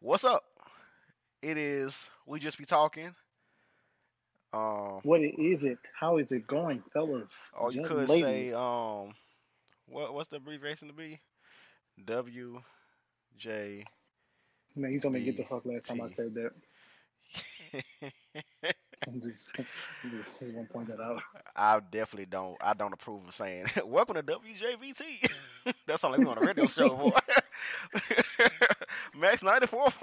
What's up? It is we just be talking. Um, What is it? How is it going, fellas? or you could ladies? say um, what what's the abbreviation to be? W J. Man, he's gonna get the fuck last time I said that. I'm just, I'm just, to point that out. I definitely don't. I don't approve of saying "Welcome to WJBT." That's only we on a radio show, boy. Max ninety four.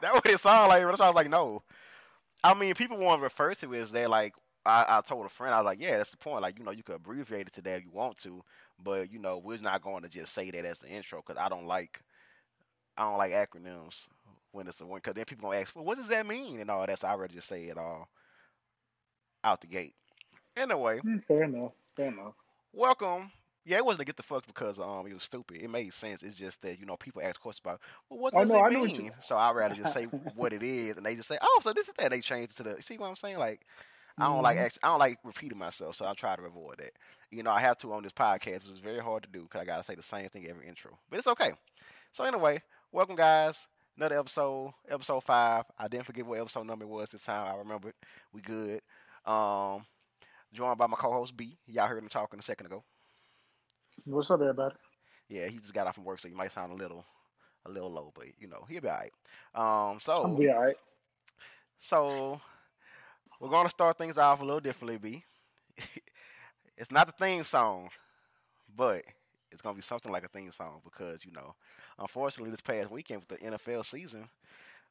that what it sounded like. That's why I was like, no. I mean, people want to refer to it as that. Like, I, I told a friend, I was like, yeah, that's the point. Like, you know, you could abbreviate it to that if you want to, but you know, we're not going to just say that as the intro because I don't like, I don't like acronyms when it's a one. Because then people gonna ask, well, what does that mean and all that. So I rather just say it all out the gate. Anyway, Hmm, Fair enough. Fair enough. welcome. Yeah, it wasn't to get the fuck because um it was stupid. It made sense. It's just that you know people ask questions about well what Oh does no, it I knew what you. mean. So I'd rather just say what it is, and they just say oh so this is that. They changed it to the see what I'm saying like I don't like Mhm. act- I don't like repeating myself, so I try to avoid that. You know I have to on this podcast, which is very hard to do because I gotta say the same thing every intro, but it's okay. So anyway, welcome guys. Another episode, episode five. I didn't forget what episode number it was this time. I remembered. We good. Um, joined by my co-host B. Y'all heard him talking a second ago. What's up, everybody? Yeah, he just got off from work, so you might sound a little, a little low, but you know he'll be alright. Um, I'm so, be all right. so we're gonna start things off a little differently. B, it's not the theme song, but it's gonna be something like a theme song because you know, unfortunately, this past weekend with the NFL season,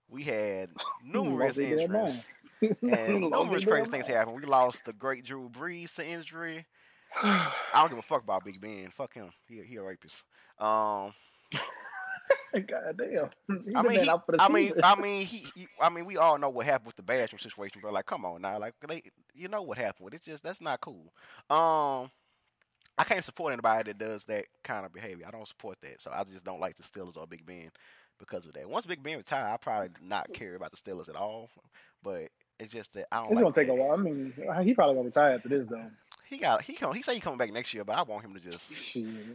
we had numerous injuries and numerous crazy things happened. We lost the great Drew Brees to injury. I don't give a fuck about Big Ben. Fuck him. He he a rapist. Um. God damn. He I mean, he, out for the I mean. I mean, he, he, I mean, we all know what happened with the bathroom situation, bro. Like, come on now, like, they, you know what happened with it. It's just that's not cool. Um, I can't support anybody that does that kind of behavior. I don't support that, so I just don't like the Steelers or Big Ben because of that. Once Big Ben retired, I probably not care about the Steelers at all. But it's just that I don't It's like. gonna take a while. I mean, he probably gonna retire after this though. He got he come he say he coming back next year, but I want him to just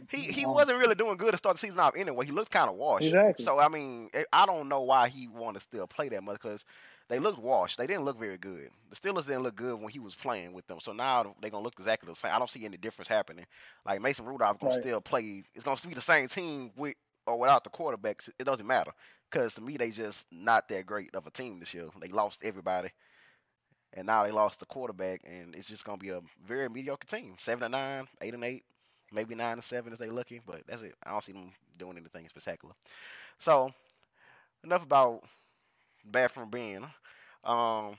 he he wasn't really doing good to start the season off anyway. He looked kind of washed. Exactly. So I mean, eh, I don't know why he want to still play that much because they looked washed. They didn't look very good. The Steelers didn't look good when he was playing with them. So now they're gonna look exactly the same. I don't see any difference happening. Like Mason Rudolph gonna Right. still play. It's gonna be the same team with or without the quarterbacks. It doesn't matter because to me they just not that great of a team this year. They lost everybody. And now they lost the quarterback, and it's just gonna be a very mediocre team. Seven and nine, eight and eight, maybe nine and seven if they're lucky, but that's it. I don't see them doing anything spectacular. So enough about bathroom Ben. Um,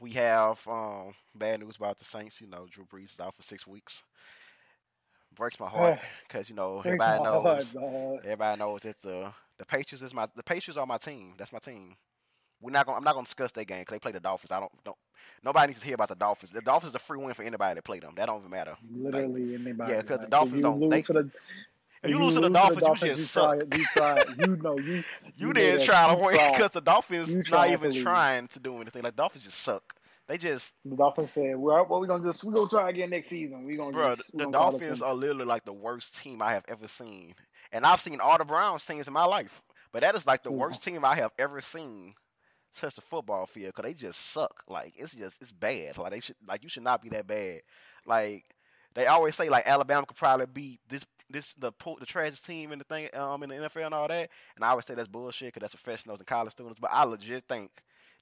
we have um, bad news about the Saints. You know, Drew Brees is out for six weeks. Breaks my heart because you know everybody knows. heart. Everybody knows it's uh the Patriots is my the Patriots are my team. That's my team. We're not gonna I'm not gonna discuss that game because they play the Dolphins. I don't don't nobody needs to hear about the Dolphins. The Dolphins is a free win for anybody that play them. That don't even matter. Like, Literally anybody. yeah, 'cause the like, if Dolphins you don't- Lose they- the, if you lose to the Dolphins, you just suck. Tried, you tried. You know you. you know didn't that try to win because the Dolphins You not even trying to do anything. Like Dolphins just suck. They just The Dolphins said, "Well, what we gonna just we gonna try again next season. We gonna bro, just, the Dolphins are literally like the worst team I have ever seen. And I've seen all the Browns teams in my life. But that is like the Yeah. worst team I have ever seen touch the football field because they just suck. Like it's just it's bad. Like they should like you should not be that bad. Like they always say like Alabama could probably beat this this the the trash team in the thing um in the NFL and all that. And I always say that's bullshit because that's professionals and college students. But I legit think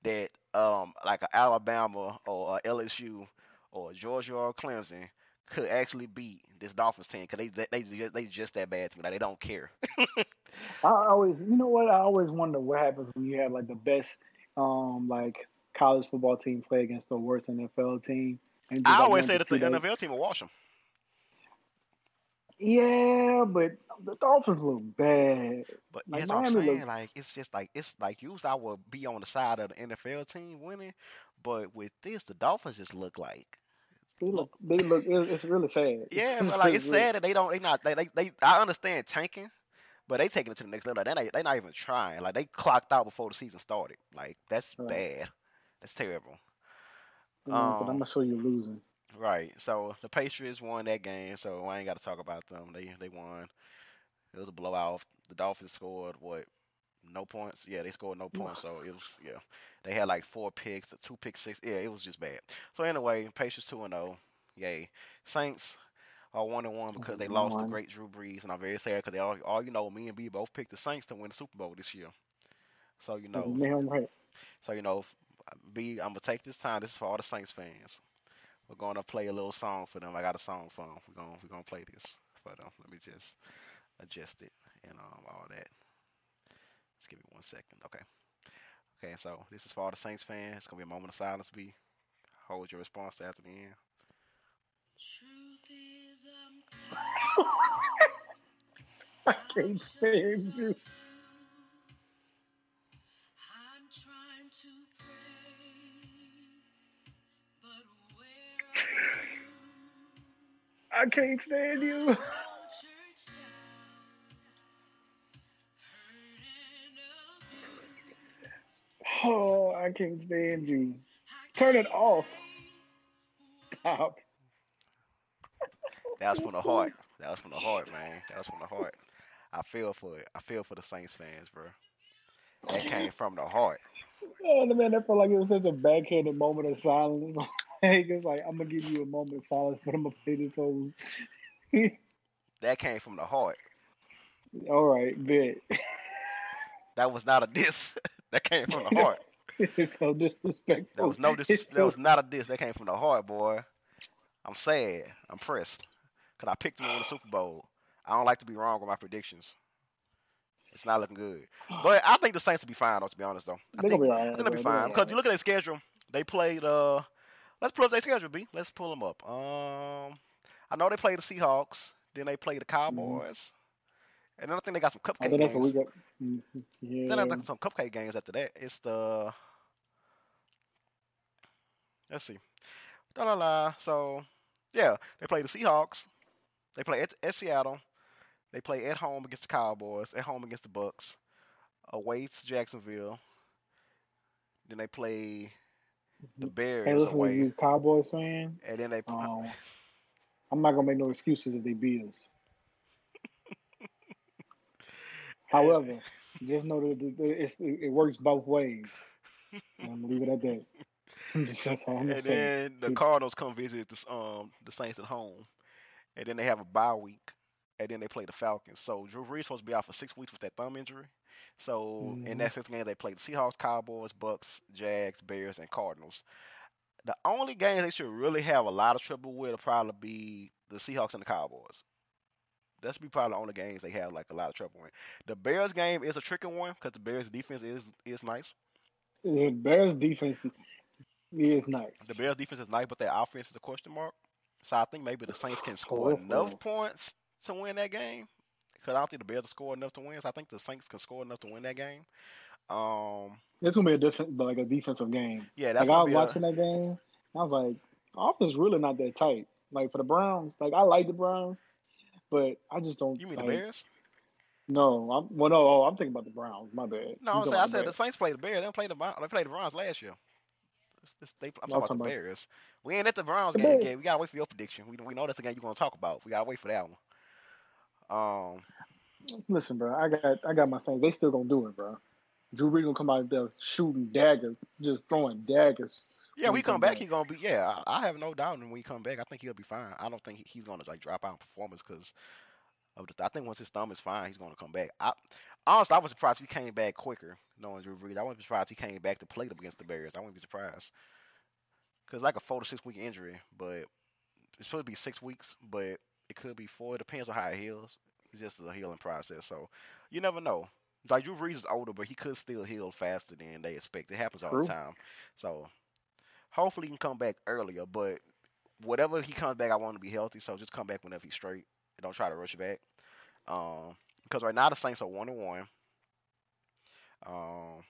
that um like Alabama or LSU or Georgia or Clemson could actually beat this Dolphins team because they, they they they just that bad to me. Like they don't care. I always, you know what? I always wonder what happens when you have like the best, um, like college football team play against the worst NFL team. And I always say that the that- NFL team will wash them. Yeah, but the Dolphins look bad. But Like, here's what I'm saying. look- Like it's just like it's like usually I would be on the side of the NFL team winning, but with this, the Dolphins just look like They look, they look. It's really sad. yeah, but like it's sad that they don't they not they they, they I understand tanking, but they taking it to the next level. They not, they not even trying. Like they clocked out before the season started. Like that's Right. bad. That's terrible. You know, so um, I'm gonna show you losing. Right. So the Patriots won that game, so I ain't got to talk about them. They they won. It was a blowout. The Dolphins scored what? No points. Yeah, they scored no points. So it was yeah. They had like four picks, two pick six. Yeah, it was just bad. So anyway, Patriots two and zero. Yay. Saints are one and one because they lost the great Drew Brees, and I'm very sad because they all, all you know, me and B both picked the Saints to win the Super Bowl this year. So you know, right. so you know, B, I'm gonna take this time. This is for all the Saints fans. We're gonna play a little song for them. I got a song for them. We're gonna we're gonna play this for them. Let me just adjust it and um all that. Just give me one second. Okay. Okay, so this is for all the Saints fans. It's gonna be a moment of silence. Be hold your response after the end. I can't stand you. I can't stand you. Oh, I can't stand you. Turn it off. Stop. That was from the heart. That was from the heart, man. That was from the heart. I feel for it. I feel for the Saints fans, bro. That came from the heart. Oh man, that felt like it was such a backhanded moment of silence. it's like I'm gonna give you a moment of silence, but I'm gonna play this over. that came from the heart. All right, bet. That was not a diss. that came from the heart. so disrespectful. There was no disrespect. That was not a diss. That came from the heart, boy. I'm sad. I'm pressed. Cause I picked them to win the Super Bowl. I don't like to be wrong with my predictions. It's not looking good. But I think the Saints will be fine, though, to be honest, though. I think, be I think they'll be fine. Because you look at their schedule, they played, uh, let's pull up their schedule, B. Let's pull them up. Um, I know they played the Seahawks. Then they played the mm-hmm. Cowboys. Mm-hmm. And then I think they got some cupcake games. got. Yeah. Then I think some cupcake games after that. It's the. Let's see. Da la la. So, yeah, they play the Seahawks. They play at, at Seattle. They play at home against the Cowboys, at home against the Bucks, away to Jacksonville. Then they play the Bears hey, listen, away. You Cowboys fan, and then they. Um, I'm not gonna make no excuses if they beat us. However, just know that it, it works both ways. I'm gonna leave it at that. That's all I'm and then the Cardinals come visit the um the Saints at home, and then they have a bye week and then they play the Falcons. So Drew Brees supposed to be out for six weeks with that thumb injury. So mm-hmm. in that sixth game, they played the Seahawks, Cowboys, Bucks, Jags, Bears, and Cardinals. The only game they should really have a lot of trouble with will probably be the Seahawks and the Cowboys. That's be probably the only games they have like a lot of trouble with. The Bears game is a tricky one because the Bears defense is is nice. The Bears defense is nice. The Bears defense is nice, but their offense is a question mark. So I think maybe the Saints can score enough points to win that game because I don't think the Bears will score enough to win. So I think the Saints can score enough to win that game. Um, it's gonna be a different, like a defensive game. Yeah, that's like I was watching a... that game. I was like, offense really not that tight. Like for the Browns, like I like the Browns, but I just don't. You mean like, the Bears? No, I'm well. No, oh, I'm thinking about the Browns. My bad. No, I'm saying, I said the Saints played the Bears. They didn't play the Browns they played the Browns last year. It's, it's, they, I'm talking, about the Bears. We ain't at the Browns game yet. We gotta wait for your prediction. We we know that's the game you're gonna talk about. We gotta wait for that one. Um, listen, bro, I got I got my saying. They still gonna do it, bro. Drew Brees gonna come out there shooting daggers, just throwing daggers. Yeah, we come, come back, back, he gonna be. Yeah, I, I, have no doubt. And when he come back, I think he'll be fine. I don't think he, he's gonna like drop out in performance because of the. I think once his thumb is fine, he's gonna come back. I honestly, I was surprised he came back quicker. Knowing Drew Brees, I wouldn't be surprised he came back to play against the Bears. I wouldn't be surprised because like a four to six week injury, but it's supposed to be six weeks, but it could be four. It depends on how it heals. It's just a healing process. So you never know. Like Drew Brees is older, but he could still heal faster than they expect. It happens all True. the time. So hopefully he can come back earlier. But whatever he comes back, I want to be healthy. So just come back whenever he's straight. Don't try to rush back. Um, because right now the Saints are one and one. Um,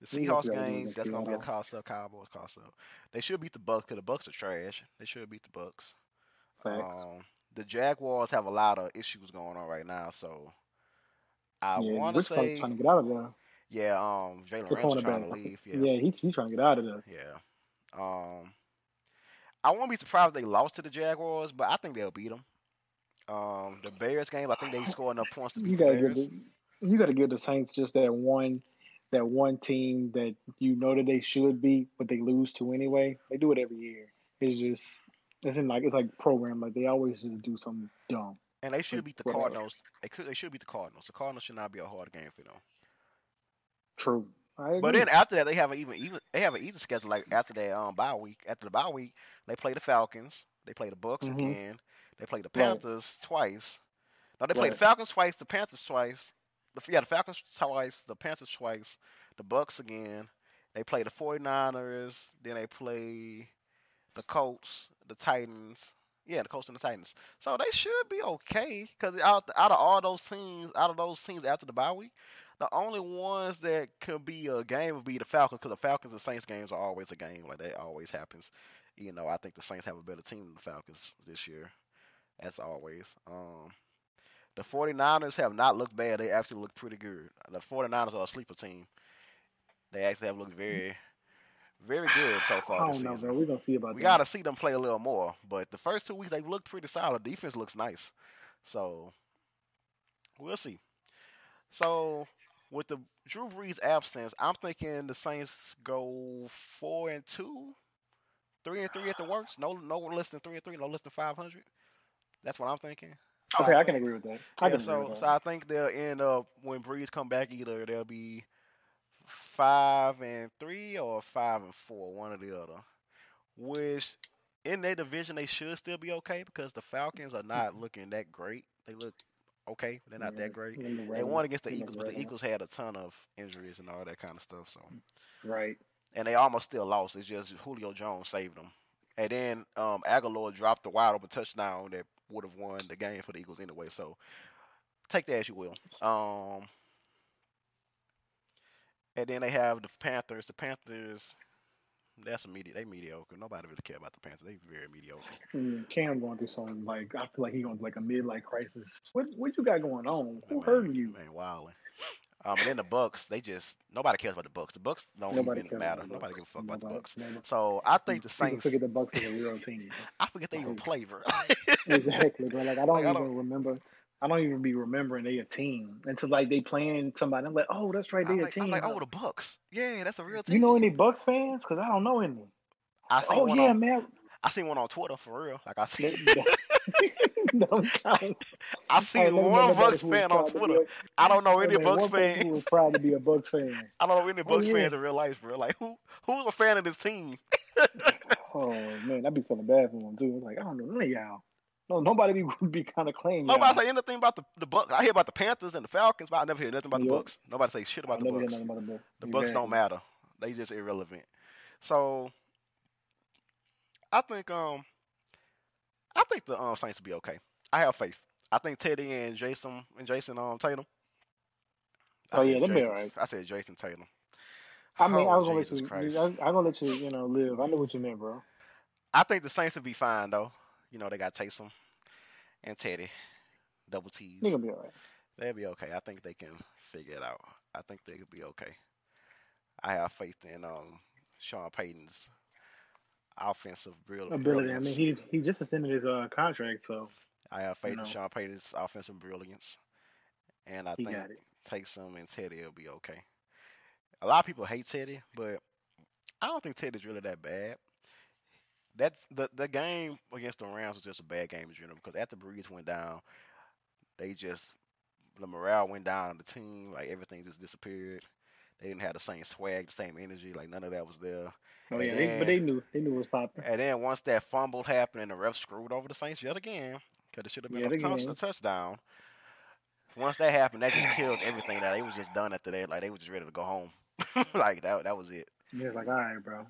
the Seahawks games, that's gonna be a cost up. Cowboys cost up. They should beat the Bucks because the Bucks are trash. They should beat the Bucks. Thanks. Um, the Jaguars have a lot of issues going on right now, so I yeah, want to say trying to get out of there. Yeah, um, Jalen Ramsey trying to leave. Yeah, yeah, he's he's trying to get out of there. Yeah, um, I won't be surprised if they lost to the Jaguars, but I think they'll beat them. Um, the Bears game, I think they scored enough points to beat You gotta give Bears. the you gotta give the Saints just that one that one team that you know that they should be, but they lose to anyway. They do it every year. It's just it's in like it's like program like they always just do something dumb. And they should beat the whatever. Cardinals. They could. They should beat the Cardinals. The Cardinals should not be a hard game for them. True. But then after that, they have an even even they have an easy schedule. Like after that um bye week, after the bye week, they play the Falcons. They play the Bucks Mhm. again. They play the Right. Panthers twice. No, they play the Falcons twice, the Panthers twice. The yeah, the Falcons twice, the Panthers twice, the Bucks again. They play the 49ers. Then they play the Colts, the Titans. Yeah, the Colts and the Titans. So they should be okay because out out of all those teams, out of those teams after the bye week, the only ones that could be a game would be the Falcons because the Falcons and Saints games are always a game like that always happens. You know, I think the Saints have a better team than the Falcons this year, as always. Um, the 49ers have not looked bad. They actually look pretty good. The 49ers are a sleeper team. They actually have looked very, very good so far this don't know, season. man. We're gonna see about We that. got to see them play a little more. But the first two weeks they've looked pretty solid. Defense looks nice. So we'll see. So with the Drew Brees absence, I'm thinking the Saints go four and two, three and three at the worst. No, no less than three and three. No less than 500. That's what I'm thinking. So Okay, I can agree with that. I yeah, so with so. I think they'll end up when Brees come back either they'll be five and three or five and four, one or the other. Which in their division they should still be okay because the Falcons are not looking that great. They look okay, but they're not Yeah, that great. the They won against the Eagles, but the. Eagles had a ton of injuries and all that kind of stuff. So Right. and they almost still lost. It's just Julio Jones saved them. And then um, Agholor dropped the wide open touchdown that would have won the game for the Eagles anyway. So take that as you will. Um, and then they have the Panthers. The Panthers, that's medi- they mediocre. Nobody really care about the Panthers. They very mediocre. Mm, Cam going through something like I feel like he going through like a midlife crisis. What what you got going on? Who Man, hurting you? Man, wilding. Um, and then the Bucks, they just nobody cares about the Bucks. The Bucks don't Nobody even matter. Nobody gives a fuck about the Nobody- Bucks. nobody- So I think the Saints. forget the Bucks is a real team. I forget they even play, bro. exactly, bro. Like I don't Like, I even don't- remember. I don't even be remembering they a team until like they playing somebody. I'm like, oh, that's right, they I'm a like, team. I'm like, oh, the Bucks. Yeah, that's a real team. you know any Bucks fans? Because I don't know any. I seen Oh one yeah, on. man. I seen one on Twitter for real. Like I see, count. I I seen one Bucks fan on Twitter. I don't know I any met Bucks one person who fan. was proud to be a Bucks fan. I don't know any oh, Bucks yeah. fans in real life, bro. Like who who's a fan of this team? Oh man, I'd be feeling bad for one too. Like I don't know none of y'all. No, nobody be be kind of claiming. Nobody say anything about the the Bucks. I hear about the Panthers and the Falcons, but I never hear nothing about the. Bucks. Nobody say shit I about the Bucks. about the Bucks. The Bucks don't matter. They just irrelevant. So I think um I think the um Saints will be okay. I have faith. I think Teddy and Jason and Jason um Tatum. I Oh, yeah, they'll be alright. I said Jason Tatum. I mean, I Oh, was gonna Jesus let you. I, I'm gonna let you, you know, live. I know what you meant, bro. I think the Saints will be fine though. You know they got Taysom and Teddy, double T's. They gonna be alright. They'll be okay. I think they can figure it out. I think they could be okay. I have faith in um Sean Payton's offensive brilliance. Ability. I mean, he he just extended his uh contract, so I have faith know. in Sean Payton's offensive brilliance, and I he think. Taysom and Teddy will be okay. A lot of people hate Teddy, but I don't think Teddy's really that bad. That the the game against the Rams was just a bad game in general because after Brees went down, they just the morale went down on the team. Like everything just disappeared. They didn't have the same swag, the same energy. Like none of that was there. Oh And yeah, they, but they knew they knew it was popping. And then once that fumble happened and the ref screwed over the Saints yet again, because it should have been Yet a, touch, a touchdown. Once that happened, that just killed everything. That they was just done after that. Like they was just ready to go home. like that. That was it. Yeah, like all right, bro.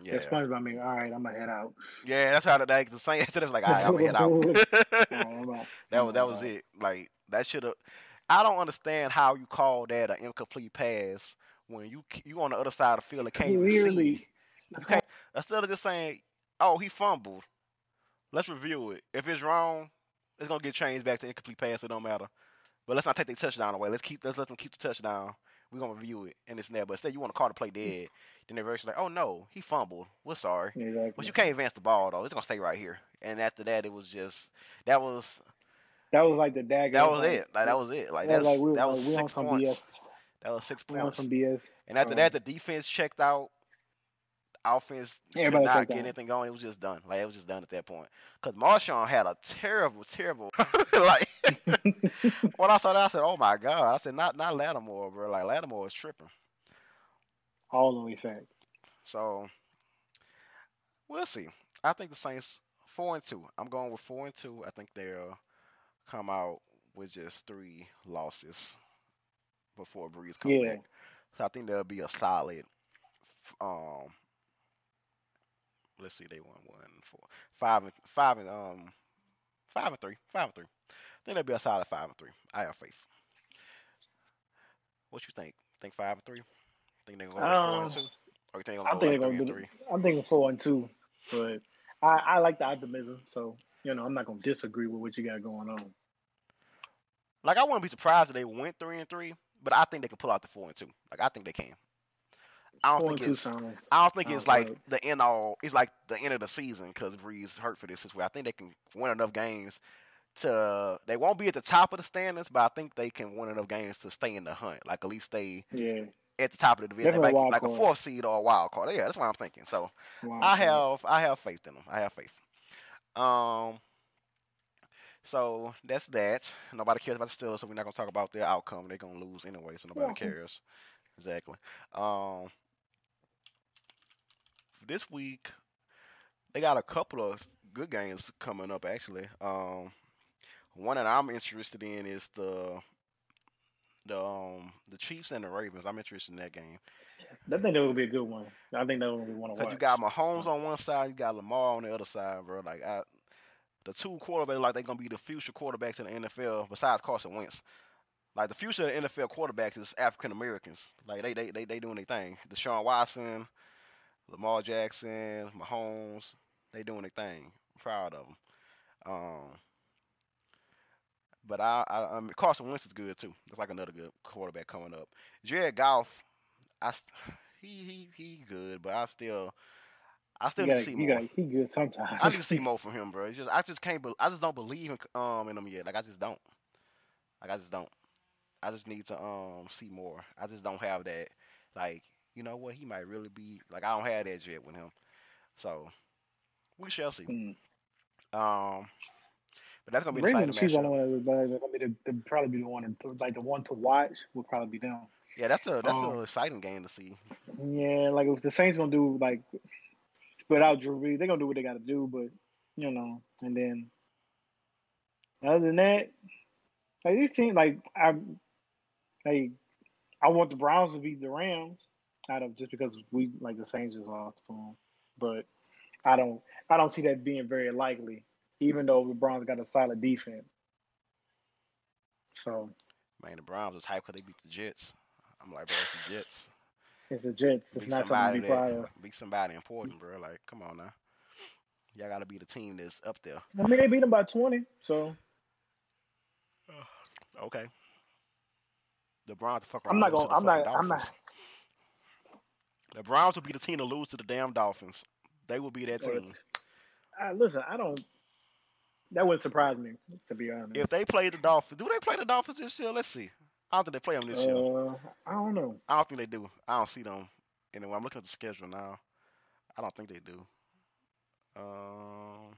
Yeah. Yeah. SpongeBob, I mean, all right, I'm gonna head out. Yeah, that's how the, like, the after that was like, all right, I'm gonna head out. Right, oh, that was that was it. Like that should have. I don't understand how you call that an incomplete pass when you you on the other side of the field and can't even see. You can't, instead of just saying, "Oh, he fumbled," let's review it. If it's wrong, it's gonna get changed back to incomplete pass. It don't matter. But let's not take the touchdown away. Let's keep let's let them keep the touchdown. We're gonna review it and it's there. But instead, you want to call the play mm. dead. Then they're like, "Oh no, he fumbled. We're sorry." exactly. But you can't advance the ball though. It's gonna stay right here. And after that, it was just that was That was like the dagger. That was like, it. Like that was it. Like that that's was like we, that was on six points. BS. That was six points. some BS. And after So, that, the defense checked out. Offense Everybody not checked get out. anything going. It was just done. Like it was just done at that point. Cause Marshon had a terrible, terrible. like when I saw that, I said, "Oh my god!" I said, "Not, not Lattimore, bro. Like Lattimore is tripping." all the way fact. So we'll see. I think the Saints four and two. I'm going with four and two. I think they'll come out with just three losses before Brees come Yeah. back. So I think there'll be a solid. Um, let's see, they won one, four, five, and five and um, five and three, five and three. I think there'll be a solid five and three. I have faith. What you think? Think five and three? Think they're gonna go four Um, and two? Or you think they're gonna go they're like three and do. three? I'm thinking four and two, but I, I like the optimism. So you know, I'm not gonna disagree with what you got going on. Like I wouldn't be surprised if they went three and three, but I think they can pull out the four and two. Like I think they can. I don't think it's. I don't think it's like the end all. It's like the end of the season because Brees hurt for this as well. I think they can win enough games to. They won't be at the top of the standings, but I think they can win enough games to stay in the hunt. Like at least stay Yeah, at the top of the division, like, like a card. fourth seed or a wild card. Yeah, that's what I'm thinking. So Wow, I have I have faith in them. I have faith. Um. So that's that. Nobody cares about the Steelers, so we're not gonna talk about their outcome. They're gonna lose anyway, so nobody Yeah. cares. Exactly. Um. This week, they got a couple of good games coming up. Actually, um, one that I'm interested in is the the um the Chiefs and the Ravens. I'm interested in that game. I think that would be a good one. I think that would be one to Cause you got Mahomes on one side, you got Lamar on the other side, bro. Like I, the two quarterbacks, like they're gonna be the future quarterbacks in the NFL besides Carson Wentz. Like the future of the NFL quarterbacks is African Americans. Like they they they they doing their thing. Deshaun Watson, Lamar Jackson, Mahomes, they doing their thing. I'm proud of them. Um, but I, I, I mean, Carson Wentz is good too. Looks like another good quarterback coming up. Jared Goff, I, he he he good, but I still, I still you need to see more. got, he good sometimes. I need to see more from him, bro. It's just I just can't. Be, I just don't believe in um in him yet. Like I just don't. Like I just don't. I just need to um see more. I just don't have that. Like you know what? He might really be like I don't have that yet with him. So we shall see. Mm. Um, but that's gonna be exciting she's the only one that's gonna be the, the probably be the one to, like the one to watch will probably be them. Yeah, that's a that's Um, an exciting game to see. Yeah, like if the Saints gonna do like split out Drew Brees, they're gonna do what they gotta do, but you know, and then other than that, like these teams, like I, like I want the Browns to beat the Rams out of just because we like the Saints just lost to them, but I don't, I don't see that being very likely, even though the Browns got a solid defense. So Man, the Browns was hyped because they beat the Jets. I'm like, bro, it's the Jets. it's the Jets. It's Beat not something to be proud of. beat somebody important, bro. Like, come on now. Y'all gotta be the team that's up there. I mean, they beat them by twenty, so Okay. The Browns fuck around. I'm not gonna. I'm not. I'm not. The Browns will be the team to lose to the damn Dolphins. They will be that team. I, listen, I don't. That wouldn't surprise me, to be honest. If they play the Dolphins, do they play the Dolphins this year? Let's see. I don't think they play them this year. uh, I don't know. I don't think they do. I don't see them. Anyway, I'm looking at the schedule now. I don't think they do. Um,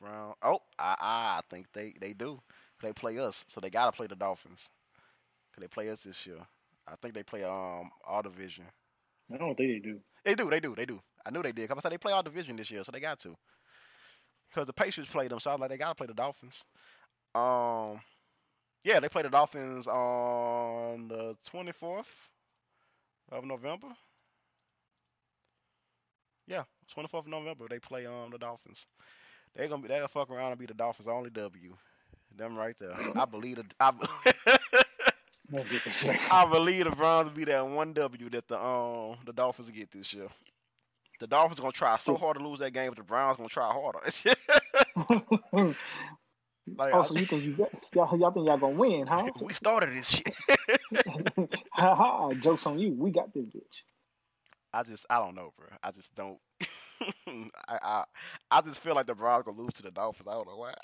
Brown. Oh, I I think they they do. They play us, so they gotta play the Dolphins. Cause they play us this year. I think they play um our division. I don't think they do. They do, they do, they do. I knew they did. Cause I said they play all division this year, so they got to. Cause the Patriots played them, so I was like, they gotta play the Dolphins. Um, yeah, they play the Dolphins on the 24th of November. Yeah, 24th of November they play um the Dolphins. They're gonna be they'll fuck around and be the Dolphins only W. Them right there. I believe the I, Don't get this right. I believe the Browns will be that one W that the um the Dolphins get this year. The Dolphins are gonna try so hard to lose that game, but the Browns gonna try harder. like oh, I- so you think you y'all, y'all think y'all gonna win, huh? we started this shit. ha ha! Jokes on you. We got this bitch. I just I don't know, bro. I just don't. I, I I just feel like the Browns gonna lose to the Dolphins. I don't know why.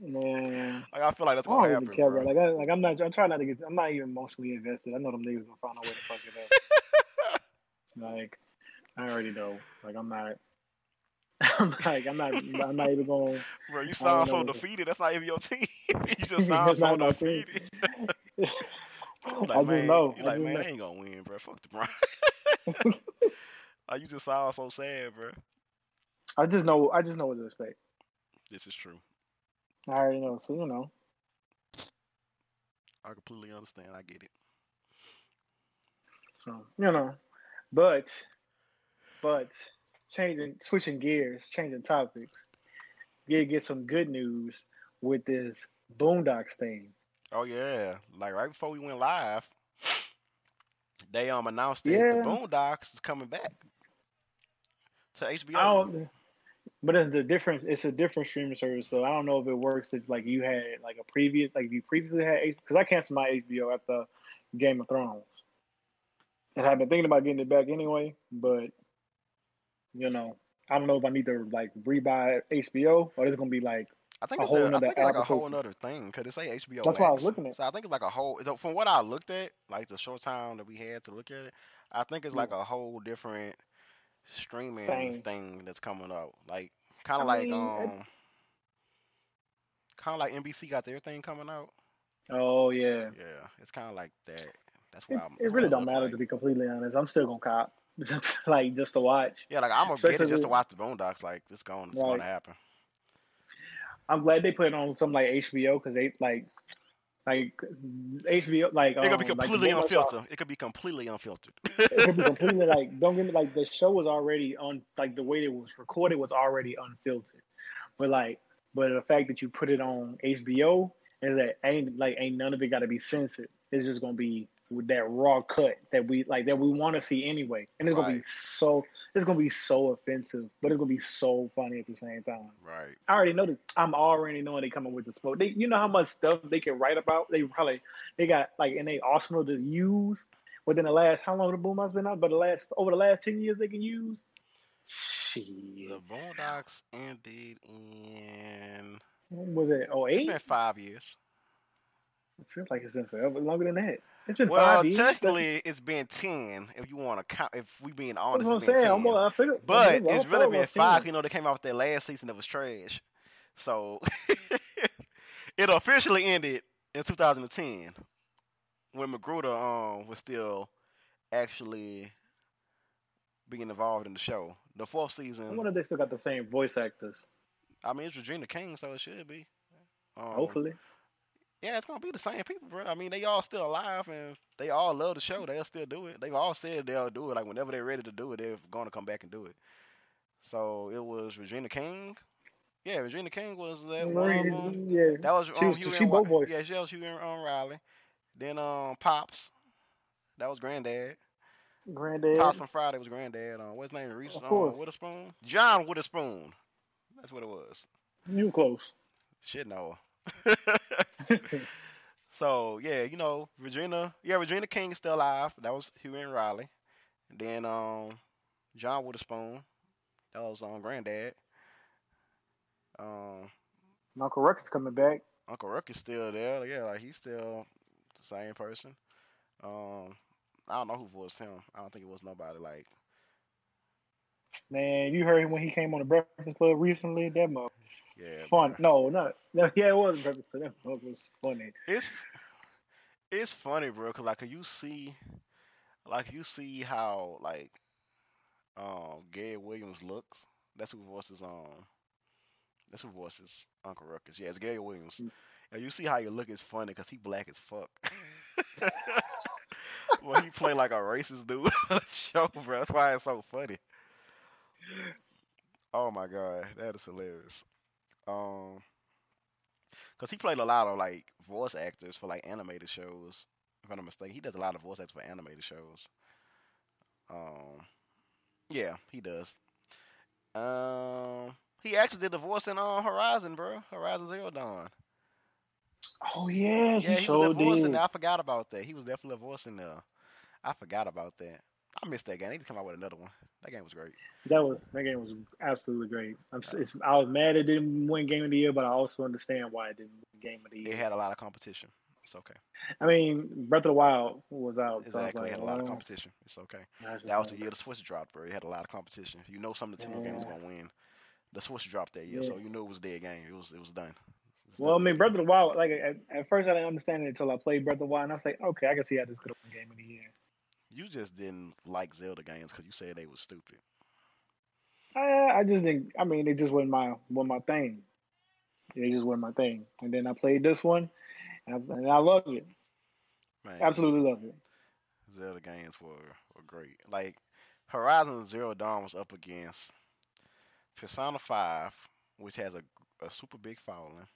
Man, like I feel like that's I gonna don't happen, care, bro. Like, I, like I'm not. I'm trying not to get. I'm not even emotionally invested. I know them niggas gonna find a way to fuck it up. like, I already know. Like, I'm not. I'm like, I'm not. I'm not even going. Bro, you sound so know what to- defeated. That's not even your team. you just sound so not my team. defeated. You I like, just man, know. You I like, man, know. they ain't gonna win, bro. Fuck the Browns. Like, you just sound so sad, bro. I just know. I just know what to expect. This is true. I already know. So you know. I completely understand. I get it. So you know, but but changing, switching gears, changing topics. Get get some good news with this Boondocks thing. Oh yeah, like right before we went live, they um announced that Yeah. the Boondocks is coming back to HBO. I don't. But it's the different. It's a different streaming service, so I don't know if it works if like you had like a previous, like if you previously had because I canceled my HBO after Game of Thrones, and I've been thinking about getting it back anyway. But you know, I don't know if I need to like rebuy HBO or it's gonna be like I think a it's, whole a, I think it's like a whole other thing because it say HBO. That's what I was looking at. So I think it's like a whole. From what I looked at, like the short time that we had to look at it, I think it's like a whole different streaming Thing. thing that's coming out. Like kind of like mean, um, kind of like NBC got their thing coming out. oh yeah, Yeah, it's kind of like that. That's what it, I'm. it really don't matter like. to be completely honest. I'm still gonna cop, like just to watch. Yeah, like I'm gonna get it just to watch the Boondocks. Like it's going, it's to happen. I'm glad they put it on something like HBO because they like like HBO like It could be um, like completely are- unfiltered. It could be completely unfiltered. it could be completely like don't get me like the show was already on like the way it was recorded was already unfiltered, but like but the fact that you put it on HBO is that ain't like ain't none of it got to be censored. It's just gonna be with that raw cut that we like that we want to see anyway, and it's gonna be so it's gonna be so offensive, but it's gonna be so funny at the same time. right. I already know that. I'm already knowing they coming with the smoke. They, you know how much stuff they can write about. They probably they got like in their arsenal to use within the last how long the boom has been out, but the last over the last ten years they can use. Shit, The Boondocks ended in. was it? Oh It's eight? been five years. It feels like it's been forever longer than that. It's been Well, five years. That's, technically, it's been ten. If you want to count, if we being that's honest, what I'm it's saying. 10. Almost, I figured, But I'm it's really been 10. five. You know, they came out with their last season that was trash. So it officially ended in 2010 when McGruder um was still actually being involved in the show. The fourth I season, wonder if they still got the same voice actors. I mean, it's Regina King, so it should be. Um, Hopefully, Yeah, it's gonna be the same people, bro. I mean, they all still alive and they all love the show. They'll still do it. They've all said they'll do it. Like whenever they're ready to do it, they're gonna come back and do it. So it was Regina King. Yeah, Regina King was that one of them. yeah. That was She um, was- Hugh she and both voiced. Yeah, she was Hugh and um, Riley. Then um, Pops. That was Granddad. Granddad. Pops from Friday was Granddad. Um, what's his name? Reese Of um. Witherspoon. John Witherspoon. That's what it was. You close. Shit, no. So yeah, you know, Regina, yeah, Regina King is still alive. That was Hugh and Riley. Then um, John Witherspoon, that was um Granddad. Um, Uncle Ruckus coming back. Uncle Ruck is still there. Yeah, like he's still the same person. Um, I don't know who voiced him. I don't think it was nobody like. Man, you heard him when he came on the Breakfast Club recently. That mug Yeah, fun. bruh. No, not no, yeah, it was Breakfast Club. That was funny. It's it's funny, bro. Cause like you see, like you see how like um Gary Williams looks. That's who voices um. That's who voices Uncle Ruckus. Yeah, it's Gary Williams. Mm. And you see how you look is funny because he black as fuck. well, he play like a racist dude on the show, bro. That's why it's so funny. Oh my god, that is hilarious. Um, cause he played a lot of like voice actors for like animated shows. If I'm not mistaken, he does a lot of voice actors for animated shows. Um, yeah, he does. Um, he actually did the voice in uh, Horizon, bro. Horizon Zero Dawn. Oh yeah, Yeah, he he was a voice in there. I forgot about that. He was definitely a voice in there. I forgot about that. I missed that game. They need to come out with another one. That game was great. That was that game was absolutely great. I'm, it's, I was mad it didn't win game of the year, but I also understand why it didn't win game of the year. It had a lot of competition. It's okay. I mean, Breath of the Wild was out. Exactly. So was like, had a lot of oh, competition. It's okay. that's That was the year the Switch dropped, bro. It had a lot of competition. You know some of the Nintendo games Yeah. gonna win. The Switch dropped that year, Yeah. so you knew it was their game. It was it was done. Well, I mean, Breath of the Wild. Like at, at first, I didn't understand it until I played Breath of the Wild, and I say, okay, I can see how this could have won game of the year. You just didn't like Zelda games because you said they were stupid. I, I just didn't. I mean, it just wasn't my wasn't my thing. It just wasn't my thing. And then I played this one, and I, and I loved it. Man, Absolutely love it. Zelda games were, were great. Like Horizon Zero Dawn was up against Persona Five, which has a, a super big following.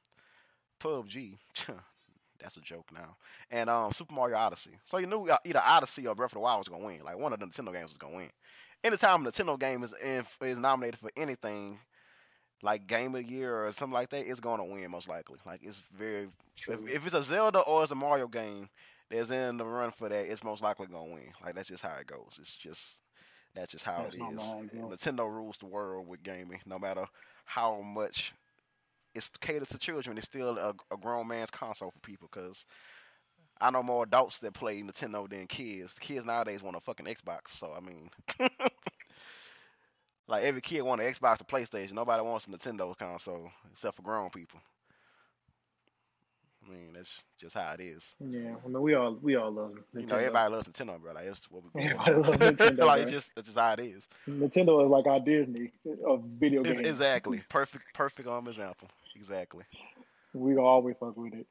PUBG, that's a joke now, and um Super Mario Odyssey. So you knew either Odyssey or Breath of the Wild was gonna win. Like one of the Nintendo games was gonna win. Anytime a Nintendo game is in, is nominated for anything, like Game of the Year or something like that, it's gonna win most likely. Like it's very if, if it's a Zelda or it's a Mario game that's in the run for that, it's most likely gonna win. Like that's just how it goes. It's just that's just how That's it is. how it goes. Nintendo rules the world with gaming, no matter how much it's catered to children. It's still a, a grown man's console for people. Cause I know more adults that play Nintendo than kids. Kids nowadays want a fucking Xbox. So I mean, like every kid want an Xbox or PlayStation. Nobody wants a Nintendo console except for grown people. I mean, that's just how it is. Yeah, I mean, we all we all love Nintendo. You know, everybody loves Nintendo, bro. Like that's what we Everybody loves Nintendo, like it's just that's just how it is. Nintendo is like our Disney of video games. Exactly. Perfect. Perfect um example. Exactly. We always fuck with it.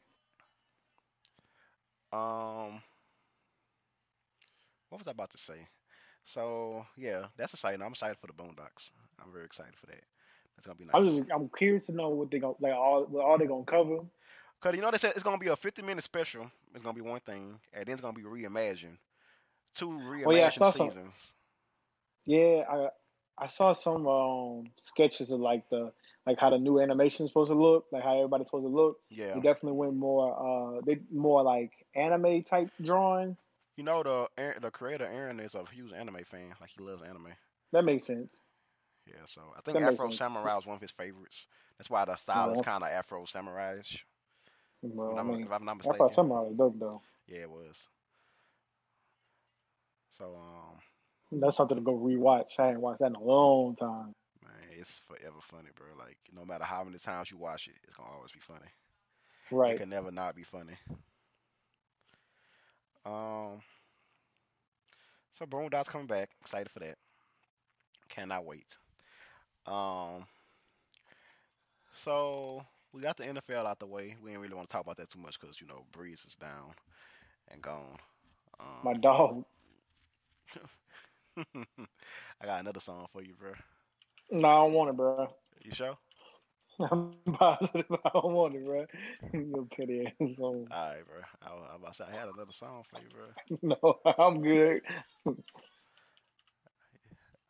Um, what was I about to say? So yeah, that's exciting. I'm excited for the Boondocks. I'm very excited for that. That's gonna be nice. I'm just I'm curious to know what they gonna like all what all they gonna cover. Cause you know they said it's gonna be a 50 minute special. It's gonna be one thing, and then it's gonna be reimagined. Two reimagined Oh, yeah, I saw some- seasons. Yeah, I I saw some um sketches of like the like how the new animation is supposed to look, like how everybody's supposed to look. Yeah. They definitely went more uh they more like anime type drawing. You know the the creator Aaron is a huge anime fan. Like he loves anime. That makes sense. Yeah. So I think Afro sense. Samurai was one of his favorites. That's why the style is kind of Afro Samurai-ish. Well, if, I I'm, mean, if I'm not mistaken. somebody was dope though. Yeah, it was. So um. That's something to go rewatch. I ain't watched that in a long time. It's forever funny, bro. Like no matter how many times you watch it, it's gonna always be funny. Right. It can never not be funny. Um. So Boondocks coming back. Excited for that. Cannot wait. Um. So we got the NFL out the way. We didn't really want to talk about that too much because you know Brees is down and gone. Um, My dog. I got another song for you, bro. No, I don't want it, bro. You sure? I'm positive I don't want it, bro. You petty ass song. All right, bro. I, I, about to say I had another song for you, bro. No, I'm good.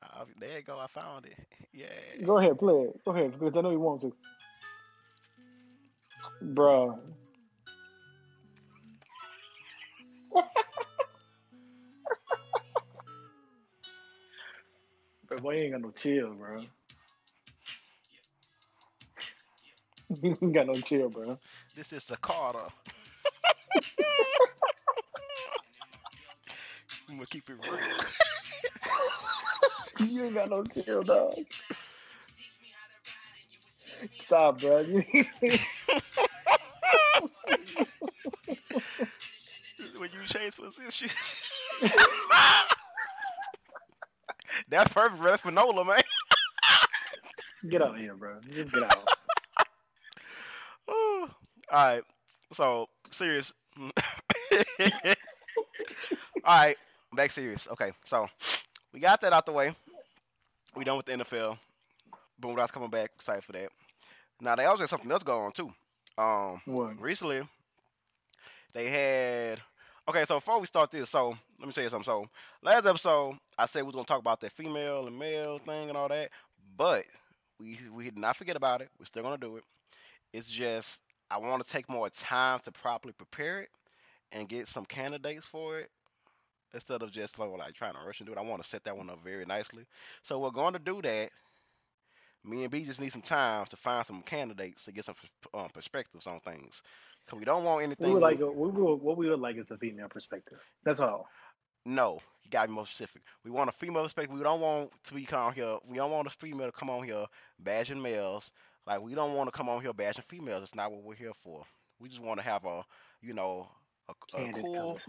Uh, there you go. I found it. Yeah. Go ahead, play it. Go ahead, because I know you want to. Bro. Boy, you ain't got no chill, bro. you ain't got no chill, bro. This is the Carter. I'm gonna keep it real. You ain't got no chill, dog. Stop, bro. You- when you change positions. That's perfect, bro. That's Manola, man. get out of here, bro. Just get out. All right. So serious. All right, back serious. Okay, so we got that out the way. We done with the NFL. Boondocks coming back. Excited for that. Now they also got something else going on too. Um, What? recently they had. Okay, so before we start this, so let me tell you something. So last episode, I said we was gonna talk about that female and male thing and all that, but we we did not forget about it. We're still gonna do it. It's just I want to take more time to properly prepare it and get some candidates for it instead of just like, like trying to rush and do it. I want to set that one up very nicely. So we're going to do that. Me and B just need some time to find some candidates to get some um, perspectives on things. Cause we don't want anything. We would like we would, what we would like is a female perspective. That's all. No, you got to be more specific. We want a female perspective. We don't want to be come here. We don't want a female to come on here bashing males. Like we don't want to come on here bashing females. It's not what we're here for. We just want to have a, you know, a, a cool,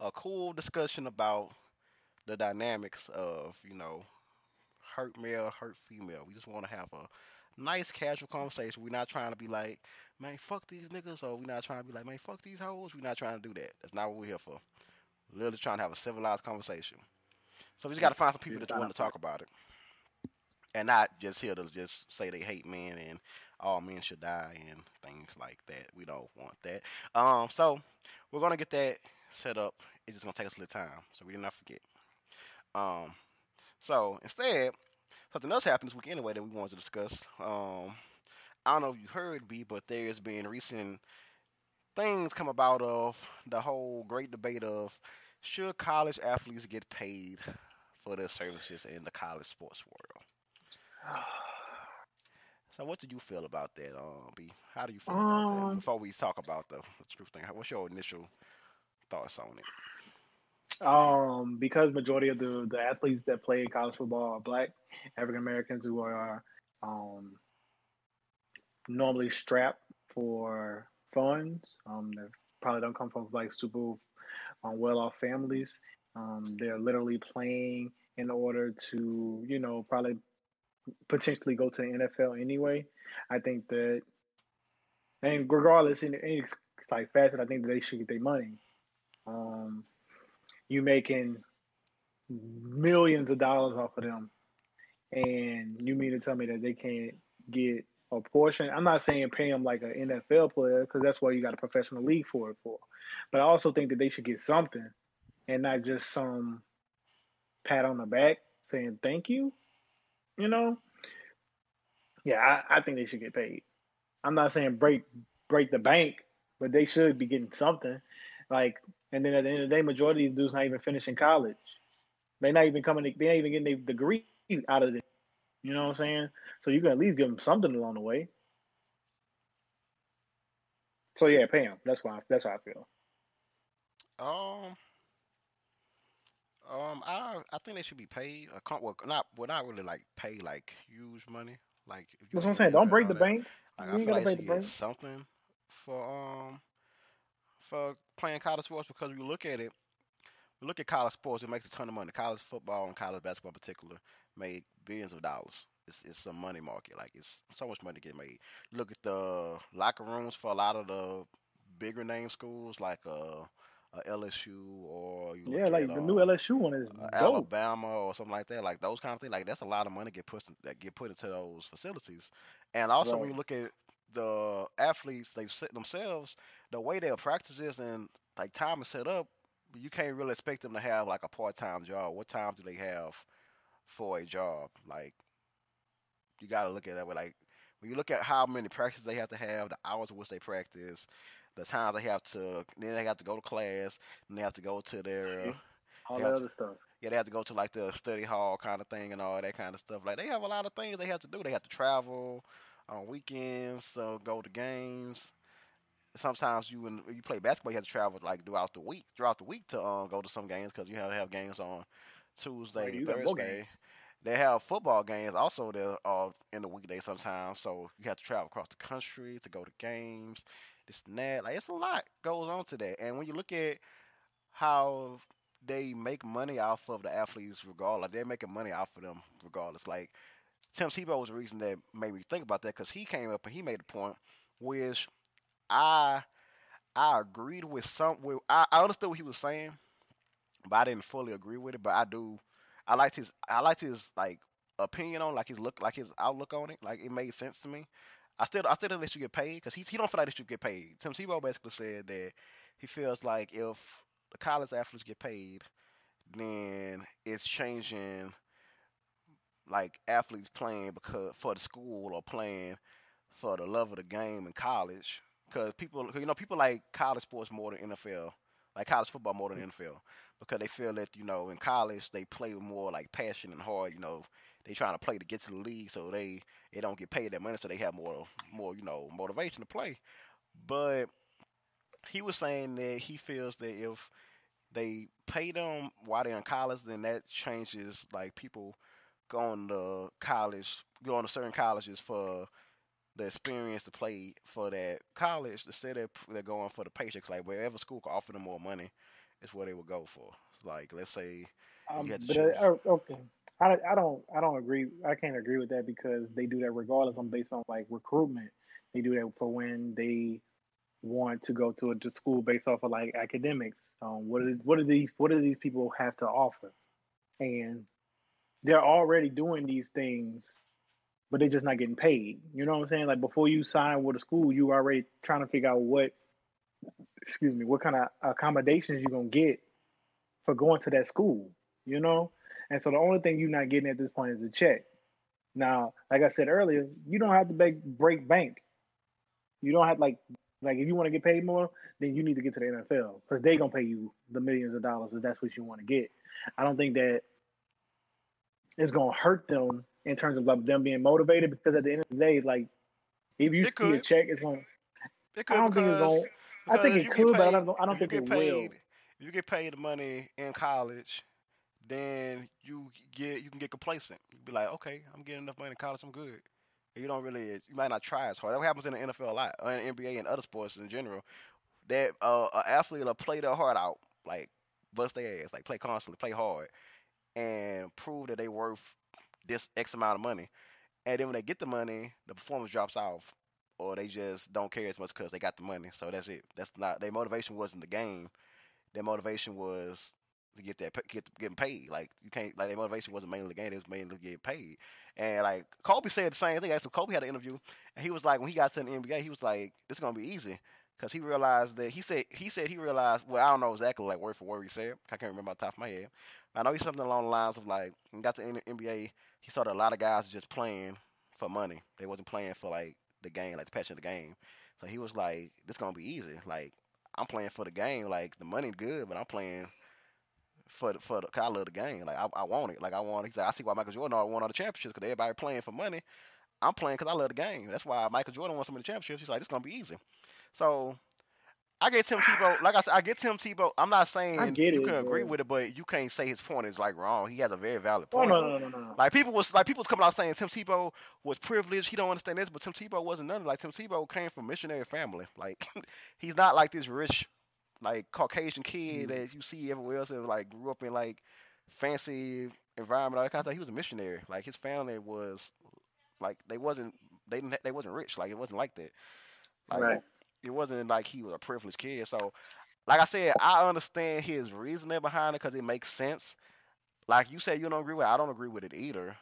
a cool discussion about the dynamics of, you know, hurt male, hurt female. We just want to have a nice casual conversation. We're not trying to be like, man, fuck these niggas, or we're not trying to be like, man, fuck these hoes. We're not trying to do that. That's not what we're here for. We're literally trying to have a civilized conversation. So we just got to find some people that want to talk about it, and not just here to just say they hate men and all men should die and things like that. We don't want that. Um, so we're gonna get that set up. It's just gonna take us a little time, so we did not forget. Um, so instead, something else happened this week anyway that we wanted to discuss. Um, I don't know if you heard B, but there's been recent things come about of the whole great debate of should college athletes get paid for their services in the college sports world. So, what did you feel about that, um, B? How do you feel about that? Um, Before we talk about the, the truth thing, what's your initial thoughts on it? Um, because majority of the the athletes that play college football are black African Americans who are um normally strapped for funds. Um, they probably don't come from like super um, well-off families. Um, they're literally playing in order to, you know, probably potentially go to the NFL anyway. I think that, and regardless, in any like facet, I think that they should get their money. Um, you making millions of dollars off of them, and you mean to tell me that they can't get a portion? I'm not saying pay them like an NFL player because that's why you got a professional league for it for. But I also think that they should get something, and not just some pat on the back saying thank you. You know, yeah, I, I think they should get paid. I'm not saying break break the bank, but they should be getting something. Like, and then at the end of the day, majority of these dudes not even finishing college. They're not even coming. They ain't even getting their degree out of it. You know what I'm saying? So you can at least give them something along the way. So yeah, pay them. That's why. That's how I feel. Um, um, I I think they should be paid. A con- well, not well, not really like pay like huge money. Like if you That's what I'm saying. Don't break the that. bank. Like You I feel like break they the should get bank. something for um for playing college sports because we look at it, we look at college sports. It makes a ton of money. College football and college basketball in particular make billions of dollars. It's it's a money market. Like it's so much money to get made. Look at the locker rooms for a lot of the bigger name schools like uh, uh LSU or you Yeah, like at the new uh LSU one is uh. Alabama or something like that, like those kind of things. Like that's a lot of money get put that get put into those facilities. And also when you look at the athletes, they've set themselves the way their practices and like time is set up. You can't really expect them to have like a part time job. What time do they have for a job? Like you got to look at it with like when you look at how many practices they have to have, the hours in which they practice, the time they have to, then they have to go to class, and they have to go to their All that have to, other stuff. yeah, they have to go to like the study hall kind of thing and all that kind of stuff. Like they have a lot of things they have to do. They have to travel on weekends, so go to games. Sometimes you when you play basketball, you have to travel like throughout the week, throughout the week to um, go to some games because you have to have games on Tuesday, got Thursday. games. They have football games also that are in the weekday sometimes, so you have to travel across the country to go to games. This and that, like it's a lot goes on to that. And when you look at how they make money off of the athletes, regardless, they're making money off of them regardless. Like Tim Tebow was the reason that made me think about that because he came up and he made a point, which I I agreed with some. With, I, I understood what he was saying, but I didn't fully agree with it. But I do. I liked his. I liked his like opinion on, like his look, like his outlook on it. Like it made sense to me. I still, I still think they should get paid because he he don't feel like they should get paid. Tim Tebow basically said that he feels like if the college athletes get paid, then it's changing like athletes playing because for the school or playing for the love of the game in college. Because people, 'cause, you know, people like college sports more than NFL like college football more than mm. NFL because they feel that you know in college they play with more like passion and hard. You know, they trying to play to get to the league, so they they don't get paid that money, so they have more more you know motivation to play. But he was saying that he feels that if they pay them while they're in college, then that changes like people going to college, going to certain colleges for the experience to play for that college instead of they're going for the paychecks. Like wherever school can offer them more money, is where they would go for. Like let's say Um, you had to but choose. uh, okay, I, I don't I don't agree. I can't agree with that because they do that regardless. I'm based on like recruitment. They do that for when they want to go to a to school based off of like academics. Um, what are what are these what do these people have to offer? And they're already doing these things, but they're just not getting paid. You know what I'm saying? Like before you sign with a school, you already trying to figure out what excuse me, what kind of accommodations you're gonna get for going to that school, you know? And so the only thing you're not getting at this point is a check. Now, like I said earlier, you don't have to break, break bank. You don't have like like if you want to get paid more, then you need to get to the NFL because they're gonna pay you the millions of dollars if that's what you want to get. I don't think that it's gonna hurt them in terms of like them being motivated because at the end of the day, like if you It see a check, it's going. It could I don't think it's because going. I think because it could, but I don't. I don't think it paid, will. If you get paid the money in college, then you get you can get complacent. You be like, okay, I'm getting enough money in college, I'm good. And you don't really, you might not try as hard. That happens in the NFL a lot, or in NBA and other sports in general. That uh, an athlete will play their heart out, like bust their ass, like play constantly, play hard, and prove that they worth this X amount of money. And then when they get the money, the performance drops off, or they just don't care as much because they got the money. So that's it. That's not their motivation wasn't the game. Their motivation was to get that get getting paid. Like you can't like their motivation wasn't mainly the game. It was mainly to get paid. And like Kobe said the same thing. Actually, Kobe had an interview, and he was like, when he got to the NBA, he was like, "This is gonna be easy," because he realized that he said he said he realized. Well, I don't know exactly like word for word he said. I can't remember off the top of my head. I know he's something along the lines of like, got to the NBA, he saw that a lot of guys just playing for money. They wasn't playing for like the game, like the passion of the game. So he was like, "This gonna be easy. Like I'm playing for the game. Like the money good, but I'm playing for the for the. Cause I love the game. Like I, I want it. Like I want. He's like, I see why Michael Jordan won all the championships because everybody playing for money. I'm playing because I love the game. That's why Michael Jordan won so many championships. He's like, this gonna be easy. So I get Tim Tebow. Like I said, I get Tim Tebow. I'm not saying you it, can agree with it, but you can't say his point is like wrong. He has a very valid Oh point. no, no, no, no, no. Like people was like people was coming out saying Tim Tebow was privileged. He don't understand this, but Tim Tebow wasn't none. Like Tim Tebow came from missionary family. Like he's not like this rich, like Caucasian kid Mhm. that you see everywhere else. That like grew up in like fancy environment. All that kind of stuff. He was a missionary. Like his family was like they wasn't they didn't they wasn't rich. Like it wasn't like that. Like Right. It wasn't like he was a privileged kid. So like I said, I understand his reasoning behind it because it makes sense. Like you said, you don't agree with. it. I don't agree with it either.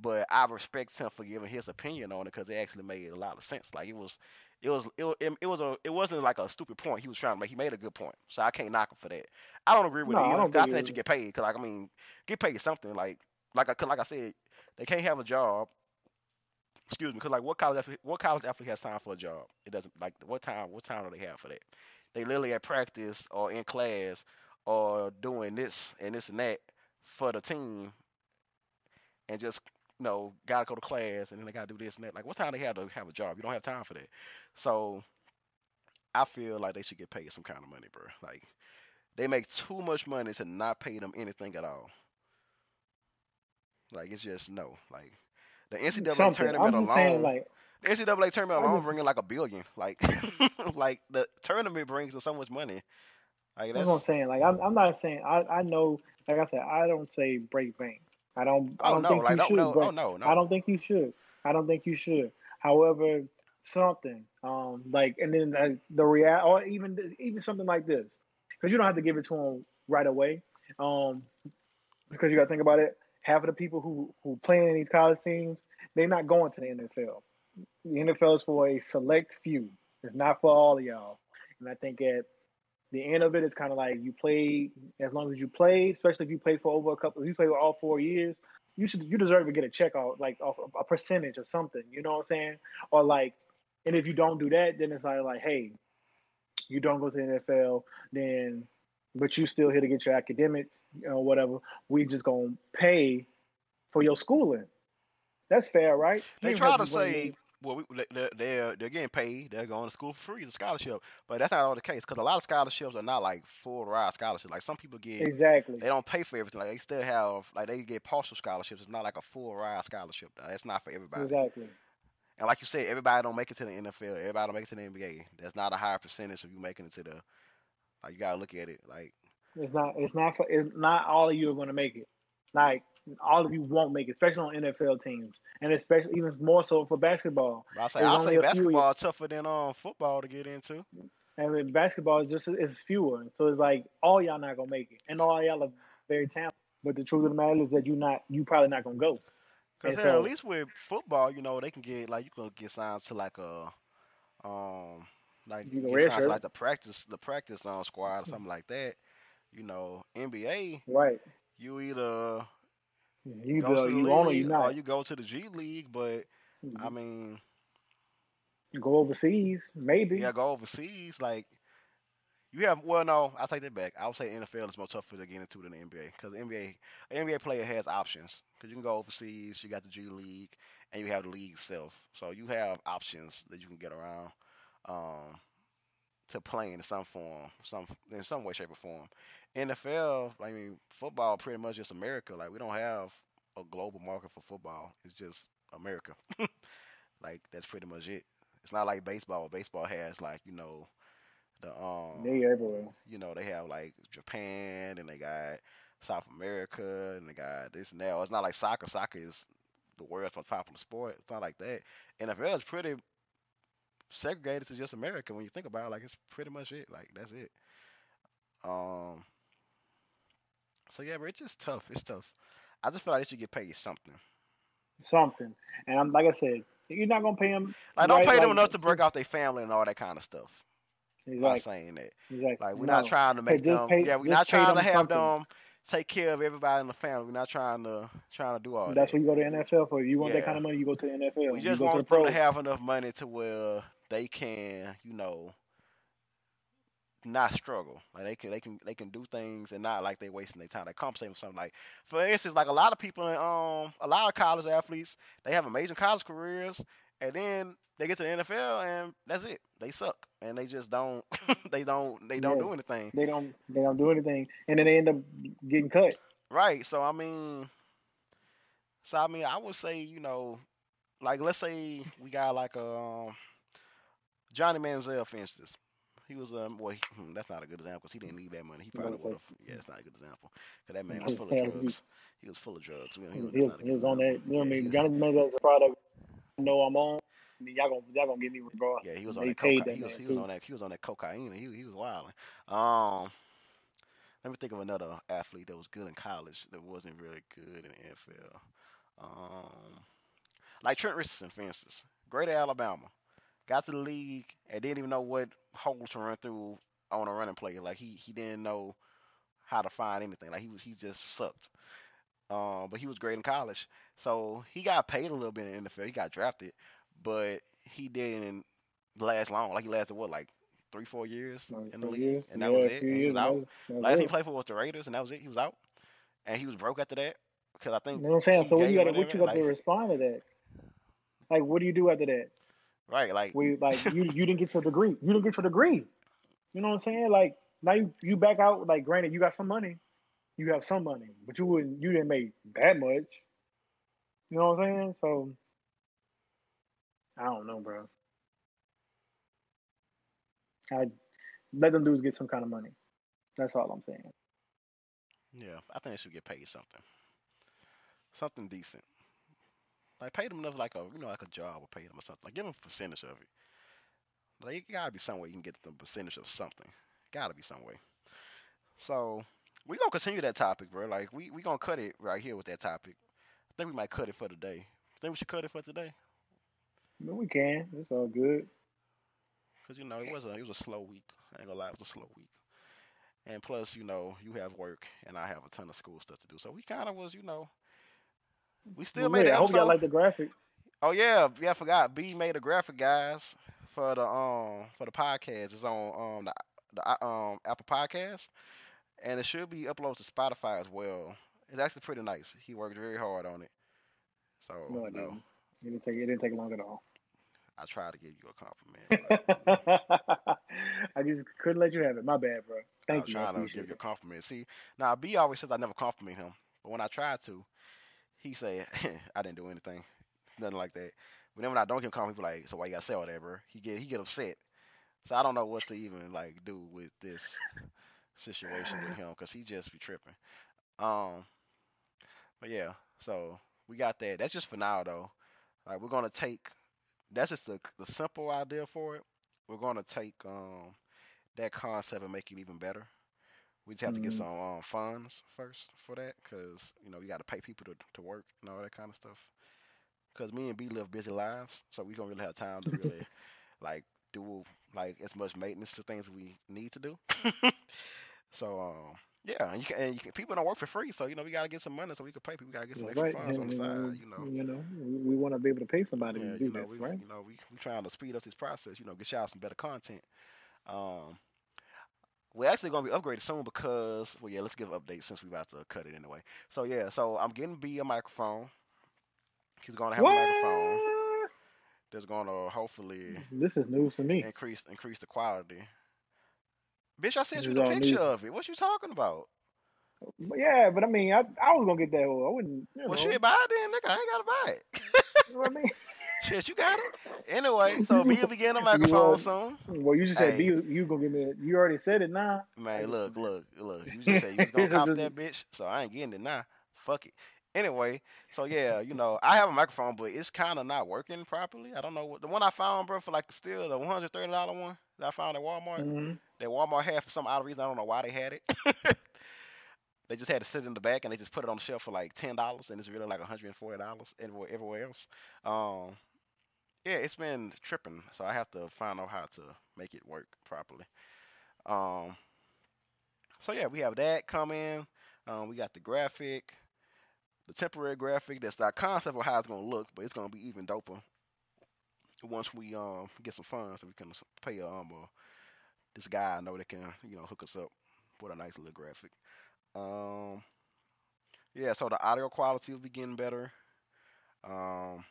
But I respect him for giving his opinion on it because it actually made a lot of sense. Like it was, it was, it, it, was a, it wasn't like a stupid point he was trying to make. He made a good point, so I can't knock him for that. I don't agree with No, it either. I think they should get paid because, like, I mean, get paid something. Like, like I, like I said, they can't have a job. Excuse me, because like what college, athlete, what college athlete has time for a job? It doesn't. Like, what time, what time do they have for that? They literally at practice or in class or doing this and this and that for the team and just you know gotta go to class and then they gotta do this and that. Like what time they have to have a job? You don't have time for that. So I feel like they should get paid some kind of money, bro. Like they make too much money to not pay them anything at all. Like it's just no. Like the NCAA Something. tournament I'm alone, like, the NCAA tournament I alone just- bringing like a billion. Like like the tournament brings them so much money. Like that's what I'm that's saying. Like, I'm, I'm not saying. I, I know. Like I said, I don't say break bank. I don't. I oh don't no, think like you no, should no, oh no, no. I don't think you should. I don't think you should. However, something um like, and then uh, the real, or even even something like this, because you don't have to give it to them right away. Um, because you got to think about it. Half of the people who who play in these college teams, they're not going to the NFL. The NFL is for a select few. It's not for all of y'all. And I think at the end of it, it's kind of like you play as long as you play, especially if you play for over a couple. If you played for all four years, you should you deserve to get a check out like off a percentage or something. You know what I'm saying? Or like, and if you don't do that, then it's like like, hey, you don't go to the NFL, then but you still here to get your academics, you know, whatever. We just gonna pay for your schooling. That's fair, right? You They try to the money. say, well, we, they- they're, they're they're getting paid. They're going to school for free. It's a scholarship, but that's not all the case because a lot of scholarships are not like full ride scholarships. Like some people get, exactly. they don't pay for everything. Like they still have, like they get partial scholarships. It's not like a full ride scholarship. That's not for everybody. Exactly. And like you said, everybody don't make it to the NFL. Everybody don't make it to the NBA. That's not a high percentage of you making it to the. Like you gotta look at it. Like It's not. It's not. For, it's not all of you are going to make it. Like all of you won't make it, especially on NFL teams, and especially even more so for basketball. I say, I'll say basketball tougher than um football to get into. And basketball is just is fewer, so it's like all y'all not gonna make it, and all y'all are very talented. But the truth of the matter is that you not you probably not gonna go. Cause And so- at least with football, you know, they can get like you can get signed to like a um like You you can get signed redshirt. to like the practice the practice um squad or something like that. You know, NBA, Right. you either You go to the you on or league you not. or you go to the G League, but I mean, You go overseas, maybe. yeah, go overseas. Like you have, well, no, I take that back. I would say NFL is more tougher to get into than the NBA because the NBA, NBA player has options because you can go overseas. You got the G League and you have the league itself, so you have options that you can get around um, to play in some form, some in some way, shape, or form. NFL, I mean, football pretty much just America. Like we don't have a global market for football. It's just America. like that's pretty much it. It's not like baseball. Baseball has like you know the um They everywhere. you know they have like Japan and they got South America and they got this and that. It's not like soccer. Soccer is the world's most popular sport. It's not like that. NFL is pretty segregated to just America when you think about it. Like it's pretty much it. Like that's it. Um. So yeah, but it's just tough. It's tough. I just feel like they should get paid something. Something. And I'm like I said, you're not gonna pay them. Like don't pay them like- enough to break off their family and all that kind of stuff. I'm not saying that. Exactly. Like we're No. not trying to make just them. pay- yeah, we're not trying to have something. them take care of everybody in the family. We're not trying to trying to do all That's that. what you go to NFL for. You want that kind of money, you go to the NFL. we you just go to want the pro. to have enough money to where they can, you know, not struggle. Like they can, they can, they can do things and not like they wasting their time. Like compensate for something. Like for instance, like a lot of people in um, a lot of college athletes, they have amazing college careers, and then they get to the NFL and that's it. They suck and they just don't, they don't, they don't Yeah. do anything. They don't. They don't do anything, and then they end up getting cut. Right. So I mean, so I mean, I would say you know, like let's say we got like a um, Johnny Manziel, for instance. He was um, well, he, hmm, that's not a good example because he didn't need that money. He probably would have. Yeah, it's not a good example because that man was full of drugs. He was full of drugs. We- He, he- he was, he was on that. You know what I mean? Johnny Manziel is a product. I know I'm on. I mean, y'all gonna y'all gonna get me regardless. Yeah, he was on that cocaine. that He was, he was on that. He was on that cocaine. He he was wilding. Um, let me think of another athlete that was good in college that wasn't really good in the NFL. Um, like Trent Richardson, for instance, great at Alabama, got to the league and didn't even know what hole to run through on a running play. Like he he didn't know how to find anything. Like he was he just sucked. Um, but he was great in college, so he got paid a little bit in the NFL. He got drafted, but he didn't last long. Like he lasted what, like three, four years Like, in the league, years. and that yeah, was it. he was out. that was- Last thing he played for was the Raiders, and that was it. He was out, and he was broke after that. Because I think You know what I'm saying? So what you got? to What you got whatever, to like- respond to that? Like, what do you do after that? Right, like We like you you didn't get your degree. You didn't get your degree. You know what I'm saying? Like now you you back out. Like granted, you got some money. You have some money, but you wouldn't. You didn't make that much. You know what I'm saying? So I don't know, bro. I let them dudes get some kind of money. That's all I'm saying. Yeah, I think they should get paid something, something decent. Like pay them enough, like a you know, like a job, or pay them or something. Like give them a percentage of it. Like it gotta be some way you can get them percentage of something. Gotta be some way. So we gonna continue that topic, bro. Like we we gonna cut it right here with that topic. I think we might cut it for today. Think we should cut it for today? No, we can. It's all good. Cause you know it was a it was a slow week. I ain't gonna lie, it was a slow week. And plus, you know, you have work and I have a ton of school stuff to do. So we kind of was, you know, we still Well, made yeah, it. I hope y'all like the graphic. Oh yeah, yeah, I forgot. B made a graphic, guys, for the um for the podcast. It's on um the, the um Apple Podcast. and it should be uploaded to Spotify as well. It's actually pretty nice. He worked very hard on it. So No, it no, didn't. It didn't take. It didn't take long at all. I tried to give you a compliment. but I just couldn't let you have it. My bad, bro. I Thank was you. I trying to give you a compliment. See, now B always says I never compliment him, but when I try to, he said, I didn't do anything, nothing like that. But then when I don't give him people like, so why you gotta say all that, bro? He get he get upset. So I don't know what to even like do with this situation with him because he just be tripping. Um, but yeah, so we got that. That's just for now though. Like we're gonna take. That's just the the simple idea for it. We're gonna take um that concept and make it even better. We just have to get Mhm. some um, funds first for that, cause you know we got to pay people to to work and all that kind of stuff. Cause me and B live busy lives, so we don't really have time to really like do like as much maintenance to things we need to do. so um yeah, and you can, and you can, people don't work for free, so you know we gotta get some money so we can pay people. We gotta get some extra funds on the And, side, you know. you know, we, we want to be able to pay somebody Yeah, to do you know, this, we right? you know we we trying to speed up this process. You know, get y'all some better content. Um, we're actually gonna be upgraded soon because well, yeah, let's give an update since we're about to cut it anyway. So yeah, so I'm getting B a microphone. He's gonna have a microphone that's gonna hopefully This is news to me. increase increase the quality. Bitch, I sent you the picture of it. What you talking about? Yeah, but I mean, I, I was gonna get that. I wouldn't. You Well, shit, buy it then, nigga. I ain't gotta buy it. you know what I mean? shit, you got it. Anyway, so B will be getting a microphone soon. Well, you just said Hey. B, you gonna give me. A, you already said it now. I Man, look, look, look. You just said you was gonna cop that bitch, so I ain't getting it now. Fuck it. Anyway, so yeah, you know, I have a microphone, but it's kind of not working properly. I don't know what the one I found, bro, for like still the one hundred thirty dollar one that I found at Walmart. Mhm. That Walmart had for some odd reason. I don't know why they had it. they just had to sit in the back and they just put it on the shelf for like ten dollars, and it's really like one hundred and forty dollars everywhere, everywhere else. Um, yeah, it's been tripping, so I have to find out how to make it work properly. Um, so yeah, we have that coming. Um, we got the graphic, the temporary graphic. That's the concept of how it's gonna look, but it's gonna be even doper once we um get some funds so we can pay um uh, this guy I know that can you know hook us up with a nice little graphic. Um, yeah, so the audio quality will be getting better. Um,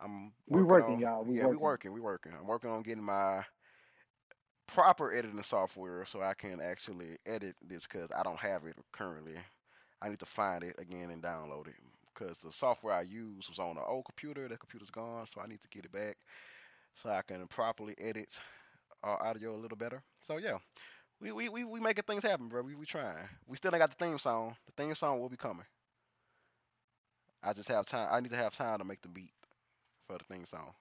I'm We working working, on- y'all. We yeah, we working. working. We working. I'm working on getting my proper editing software so I can actually edit this because I don't have it currently. I need to find it again and download it because the software I used was on an old computer. That computer's gone, so I need to get it back so I can properly edit our audio a little better. So yeah, we we we, we making things happen, bro. We we trying. We still ain't got the theme song. The theme song will be coming. I just have time. I need to have time to make the beat for the theme song,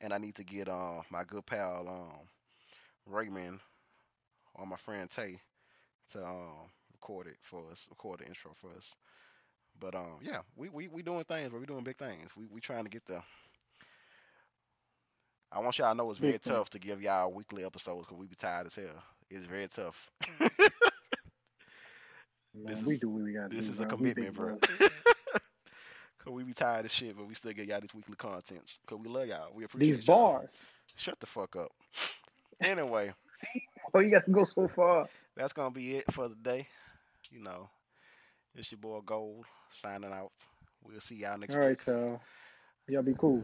and I need to get uh my good pal um Raymond or my friend Tay to um record it for us, record the intro for us. But um yeah, we we, we doing things, but we doing big things. We we trying to get the. I want y'all to know it's very Big thing. tough to give y'all weekly episodes because we be tired as hell. It's very tough. Man, This we is- do what we gotta this do, is a bro. We commitment, big bro. Cause we be tired of shit, but we still get y'all these weekly contents. Cause we love y'all. We appreciate These y'all. bars. Shut the fuck up. Anyway, See, oh, you got to go so far. that's gonna be it for the day. You know, it's your boy Gold signing out. We'll see y'all next All week. right, y'all. Y'all be cool.